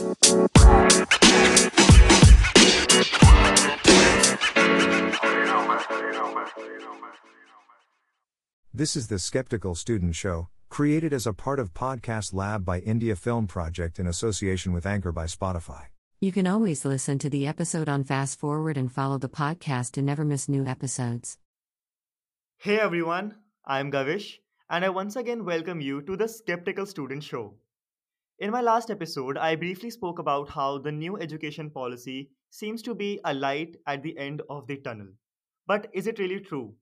This is the Skeptical Student Show, created as a part of Podcast Lab by India Film Project in association with Anchor by Spotify. You can always listen to the episode on Fast Forward and follow the podcast to never miss new episodes. Hey everyone, I'm Gavish, and I once again welcome you to the Skeptical Student Show. In my last episode, I briefly spoke about how the new education policy seems to be a light at the end of the tunnel. But is it really true?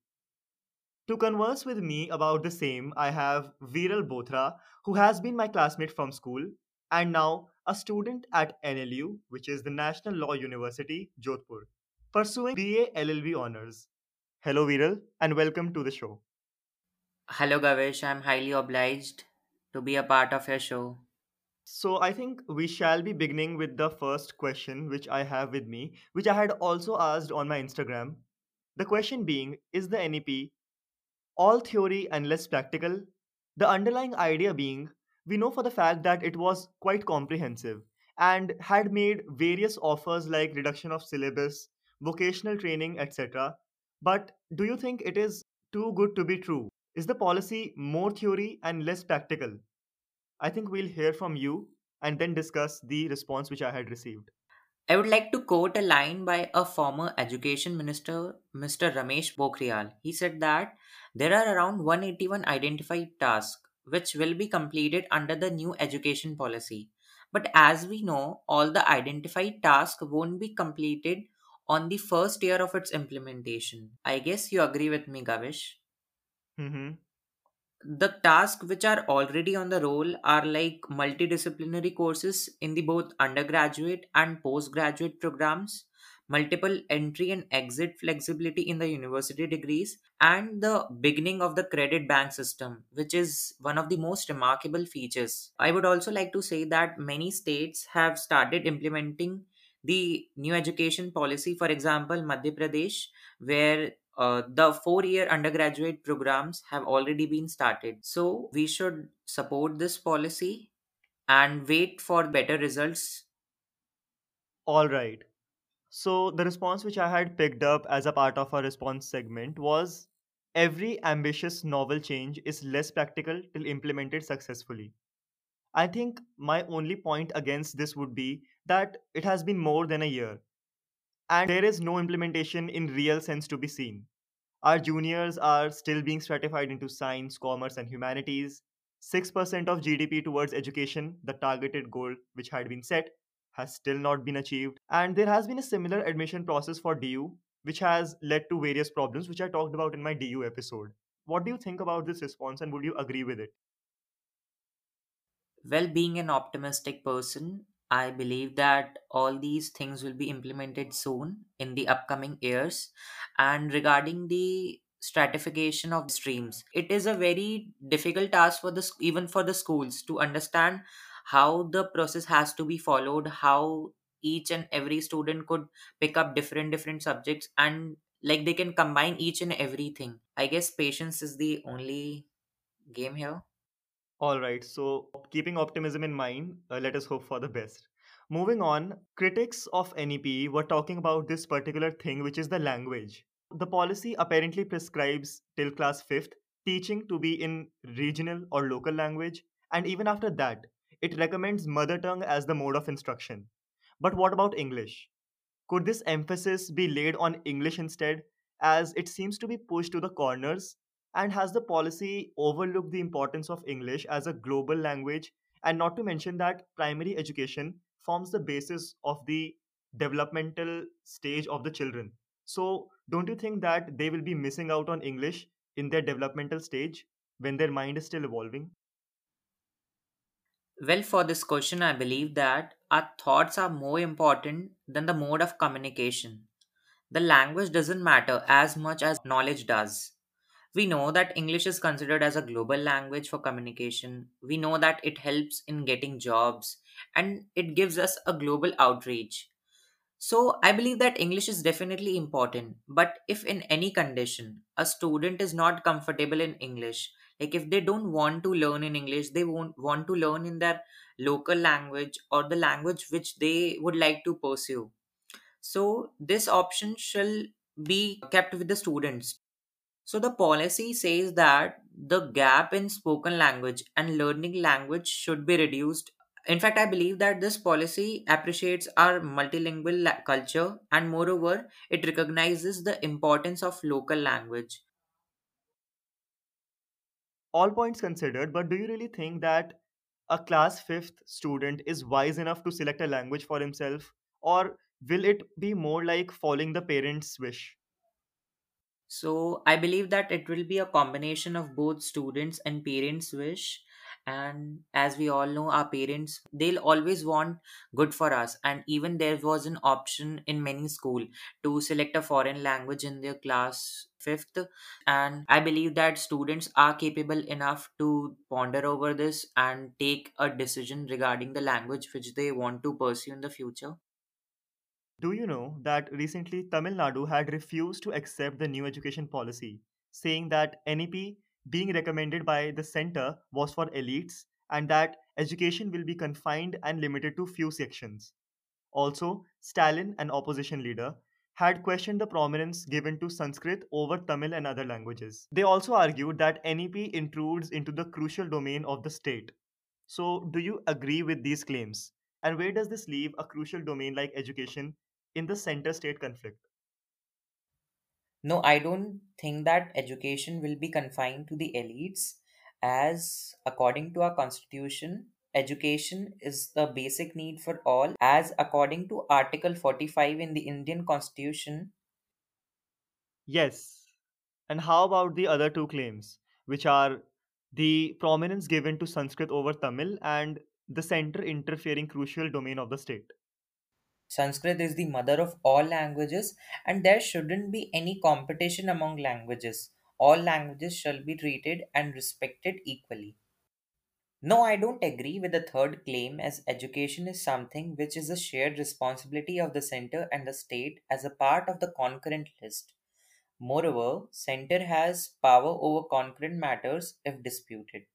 To converse with me about the same, I have Veeral Bothra, who has been my classmate from school and now a student at NLU, which is the National Law University, Jodhpur, pursuing BA LLB honors. Hello, Veeral, and welcome to the show. Hello, Gavish. I'm highly obliged to be a part of your show. So, I think we shall be beginning with the first question which I have with me, which I had also asked on my Instagram. The question being Is the NEP all theory and less practical. The underlying idea being, we know for the fact that it was quite comprehensive and had made various offers like reduction of syllabus, vocational training, etc. But do you think it is too good to be true? Is the policy more theory and less practical? I think we'll hear from you and then discuss the response which I had received. I would like to quote a line by a former education minister, Mr. Ramesh Pokhriyal. He said that there are around 181 identified tasks which will be completed under the new education policy. But as we know, all the identified tasks won't be completed on the first year of its implementation. I guess you agree with me, Gavish. Mm-hmm the tasks which are already on the roll are like multidisciplinary courses in the both undergraduate and postgraduate programs multiple entry and exit flexibility in the university degrees and the beginning of the credit bank system which is one of the most remarkable features. I would also like to say that many states have started implementing the new education policy for example madhya pradesh where uh, the four year undergraduate programs have already been started. So we should support this policy and wait for better results. All right. So the response which I had picked up as a part of our response segment was every ambitious novel change is less practical till implemented successfully. I think my only point against this would be that it has been more than a year and there is no implementation in real sense to be seen. Our juniors are still being stratified into science, commerce, and humanities. 6% of GDP towards education, the targeted goal which had been set, has still not been achieved. And there has been a similar admission process for DU, which has led to various problems, which I talked about in my DU episode. What do you think about this response and would you agree with it? Well, being an optimistic person, I believe that all these things will be implemented soon in the upcoming years. And regarding the stratification of streams, it is a very difficult task for the even for the schools to understand how the process has to be followed, how each and every student could pick up different different subjects and like they can combine each and everything. I guess patience is the only game here. All right, so keeping optimism in mind, uh, let us hope for the best. Moving on, critics of NEP were talking about this particular thing, which is the language. The policy apparently prescribes till class 5th teaching to be in regional or local language, and even after that, it recommends mother tongue as the mode of instruction. But what about English? Could this emphasis be laid on English instead, as it seems to be pushed to the corners and has the policy overlooked the importance of English as a global language? And not to mention that primary education forms the basis of the developmental stage of the children. So, don't you think that they will be missing out on English in their developmental stage when their mind is still evolving? Well, for this question, I believe that our thoughts are more important than the mode of communication. The language doesn't matter as much as knowledge does. We know that English is considered as a global language for communication. We know that it helps in getting jobs and it gives us a global outreach. So, I believe that English is definitely important, but if in any condition a student is not comfortable in English, Like if they don't want to learn in English, they won't want to learn in their local language or the language which they would like to pursue. So this option shall be kept with the students. So the policy says that the gap in spoken language and learning language should be reduced. In fact, I believe that this policy appreciates our multilingual la- culture and moreover, it recognizes the importance of local language. All points considered, but do you really think that a class 5th student is wise enough to select a language for himself? Or will it be more like following the parents' wish? So I believe that it will be a combination of both students and parents' wish. And as we all know, our parents they'll always want good for us. And even there was an option in many school to select a foreign language in their class fifth. And I believe that students are capable enough to ponder over this and take a decision regarding the language which they want to pursue in the future. Do you know that recently Tamil Nadu had refused to accept the new education policy, saying that NEP being recommended by the center was for elites and that education will be confined and limited to few sections? Also, Stalin, an opposition leader, had questioned the prominence given to Sanskrit over Tamil and other languages. They also argued that NEP intrudes into the crucial domain of the state. So, do you agree with these claims? And where does this leave a crucial domain like education in the center state conflict? No, I don't think that education will be confined to the elites, as according to our constitution, education is the basic need for all, as according to Article 45 in the Indian Constitution, Yes. And how about the other two claims, which are the prominence given to Sanskrit over Tamil and the center interfering crucial domain of the state? Sanskrit is the mother of all languages, and there shouldn't be any competition among languages. All languages shall be treated and respected equally. No, I don't agree with the third claim as education is something which is a shared responsibility of the center and the state as a part of the concurrent list. Moreover, center has power over concurrent matters if disputed.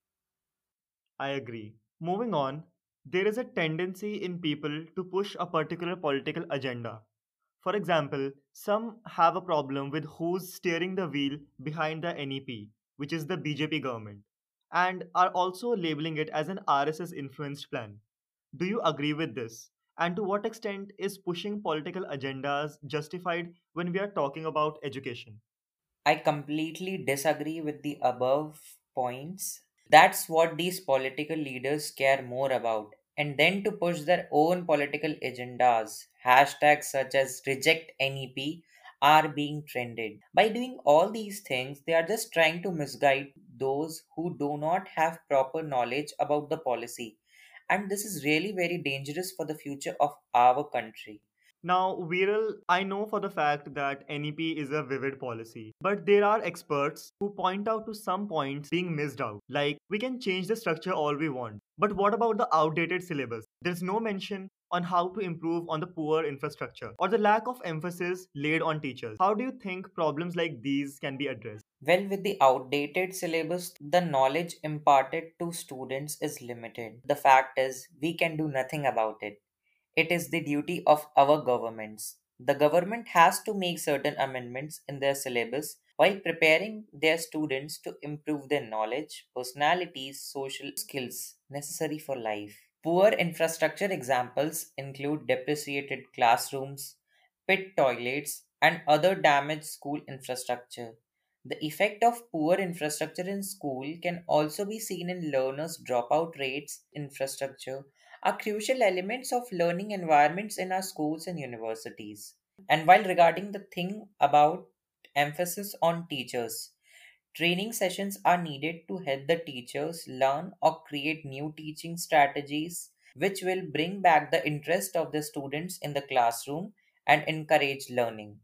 I agree. Moving on, there is a tendency in people to push a particular political agenda. For example, some have a problem with who's steering the wheel behind the NEP, which is the BJP government, and are also labeling it as an RSS influenced plan. Do you agree with this? And to what extent is pushing political agendas justified when we are talking about education? I completely disagree with the above points. That's what these political leaders care more about. And then to push their own political agendas, hashtags such as reject NEP are being trended. By doing all these things, they are just trying to misguide those who do not have proper knowledge about the policy. And this is really very dangerous for the future of our country. Now, Veeral, I know for the fact that NEP is a vivid policy, but there are experts who point out to some points being missed out. Like, we can change the structure all we want, but what about the outdated syllabus? There's no mention on how to improve on the poor infrastructure or the lack of emphasis laid on teachers. How do you think problems like these can be addressed? Well, with the outdated syllabus, the knowledge imparted to students is limited. The fact is, we can do nothing about it. It is the duty of our governments. The government has to make certain amendments in their syllabus while preparing their students to improve their knowledge, personalities, social skills necessary for life. Poor infrastructure examples include depreciated classrooms, pit toilets, and other damaged school infrastructure. The effect of poor infrastructure in school can also be seen in learners' dropout rates. Infrastructure are crucial elements of learning environments in our schools and universities. And while regarding the thing about emphasis on teachers, training sessions are needed to help the teachers learn or create new teaching strategies which will bring back the interest of the students in the classroom and encourage learning.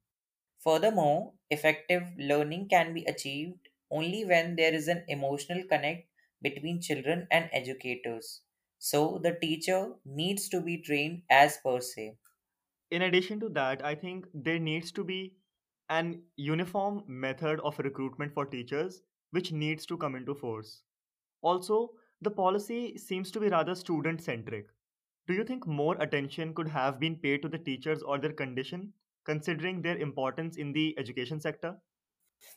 Furthermore, effective learning can be achieved only when there is an emotional connect between children and educators. So, the teacher needs to be trained as per se. In addition to that, I think there needs to be an uniform method of recruitment for teachers which needs to come into force. Also, the policy seems to be rather student centric. Do you think more attention could have been paid to the teachers or their condition, considering their importance in the education sector?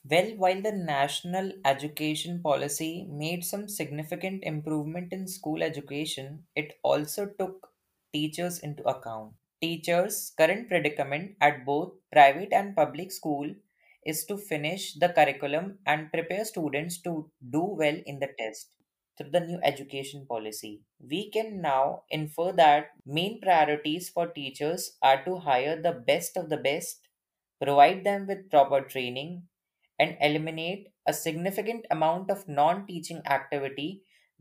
Well, while the national education policy made some significant improvement in school education, it also took teachers into account. Teachers' current predicament at both private and public school is to finish the curriculum and prepare students to do well in the test. Through the new education policy, we can now infer that main priorities for teachers are to hire the best of the best, provide them with proper training, and eliminate a significant amount of non teaching activity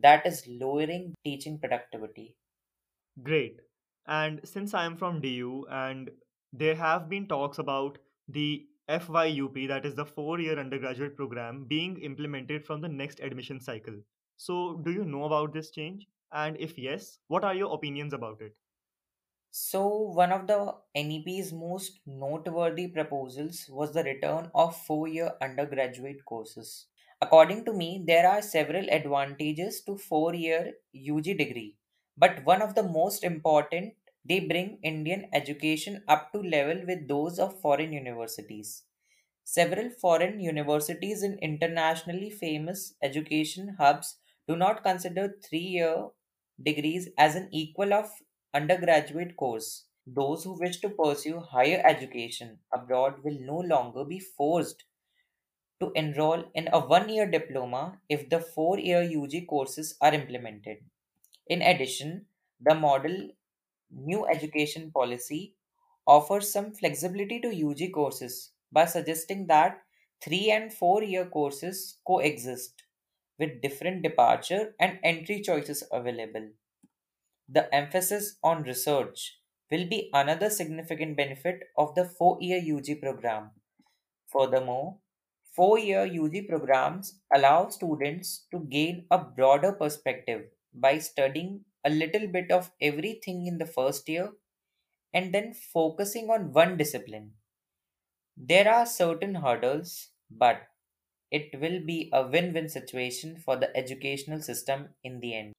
that is lowering teaching productivity. Great. And since I am from DU and there have been talks about the FYUP, that is the four year undergraduate program, being implemented from the next admission cycle. So, do you know about this change? And if yes, what are your opinions about it? So, one of the NEP's most noteworthy proposals was the return of four year undergraduate courses. According to me, there are several advantages to four year UG degree, but one of the most important, they bring Indian education up to level with those of foreign universities. Several foreign universities in internationally famous education hubs do not consider three year degrees as an equal of undergraduate course. Those who wish to pursue higher education abroad will no longer be forced to enroll in a one year diploma if the four year UG courses are implemented. In addition, the model new education policy offers some flexibility to UG courses by suggesting that three and four year courses coexist with different departure and entry choices available. The emphasis on research will be another significant benefit of the four year UG program. Furthermore, four year UG programs allow students to gain a broader perspective by studying a little bit of everything in the first year and then focusing on one discipline. There are certain hurdles, but it will be a win win situation for the educational system in the end.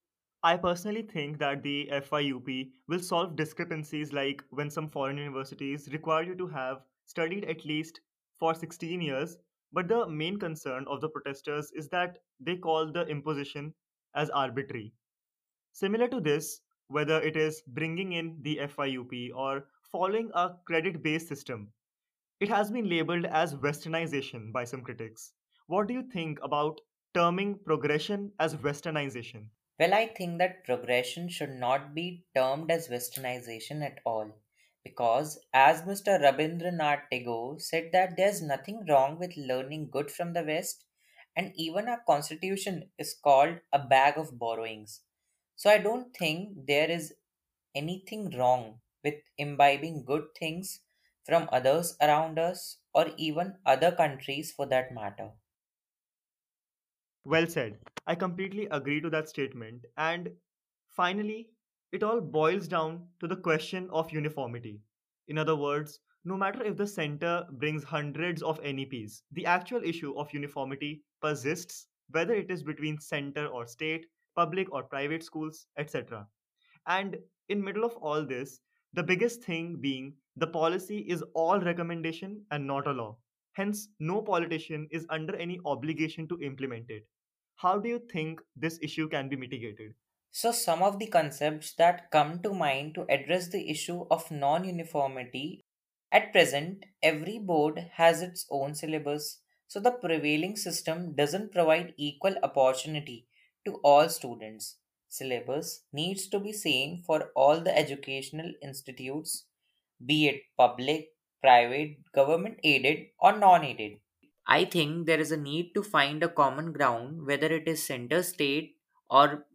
I personally think that the FYUP will solve discrepancies like when some foreign universities require you to have studied at least for 16 years, but the main concern of the protesters is that they call the imposition as arbitrary. Similar to this, whether it is bringing in the FYUP or following a credit based system, it has been labeled as westernization by some critics. What do you think about terming progression as westernization? Well, I think that progression should not be termed as westernization at all. Because, as Mr. Rabindranath Tagore said, that there's nothing wrong with learning good from the West, and even our constitution is called a bag of borrowings. So, I don't think there is anything wrong with imbibing good things from others around us or even other countries for that matter. Well said. I completely agree to that statement. And finally, it all boils down to the question of uniformity. In other words, no matter if the center brings hundreds of NEPs, the actual issue of uniformity persists, whether it is between center or state, public or private schools, etc. And in middle of all this, the biggest thing being the policy is all recommendation and not a law. Hence, no politician is under any obligation to implement it. How do you think this issue can be mitigated? So, some of the concepts that come to mind to address the issue of non uniformity at present, every board has its own syllabus, so the prevailing system doesn't provide equal opportunity to all students. Syllabus needs to be same for all the educational institutes, be it public, private, government aided, or non aided. I think there is a need to find a common ground, whether it is center state or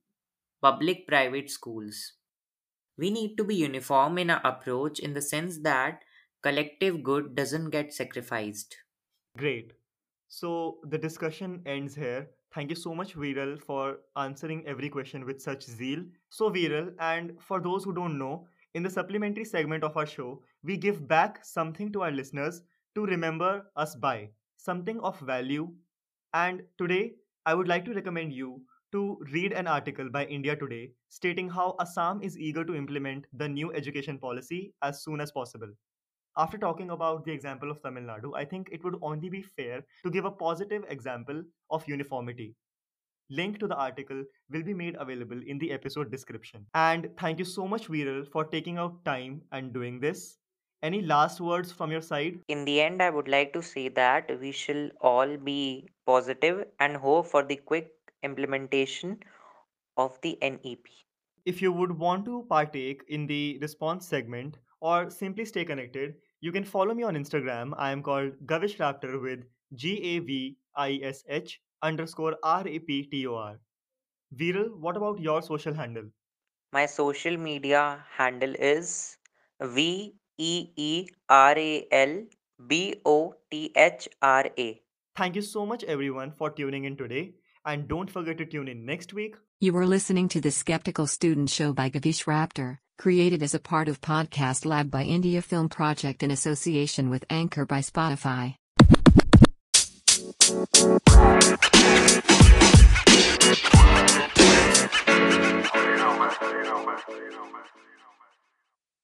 public private schools. We need to be uniform in our approach in the sense that collective good doesn't get sacrificed. Great. So the discussion ends here. Thank you so much, Veeral, for answering every question with such zeal. So, Veeral, and for those who don't know, in the supplementary segment of our show, we give back something to our listeners to remember us by something of value And today, I would like to recommend you to read an article by India Today stating how Assam is eager to implement the new education policy as soon as possible. After talking about the example of Tamil Nadu, I think it would only be fair to give a positive example of uniformity. Link to the article will be made available in the episode description. And thank you so much, Veeral, for taking out time and doing this. Any last words from your side? In the end, I would like to say that we shall all be positive and hope for the quick implementation of the NEP. If you would want to partake in the response segment or simply stay connected, you can follow me on Instagram. I am called Gavish Raptor with G A V I S H underscore R A P T O R. Veeral, what about your social handle? My social media handle is V E E R A L B O T H R A. Thank you so much, everyone, for tuning in today. And don't forget to tune in next week. You were listening to the Skeptical Student Show by Gavish Raptor, created as a part of Podcast Lab by India Film Project in association with Anchor by Spotify. You know, man. You.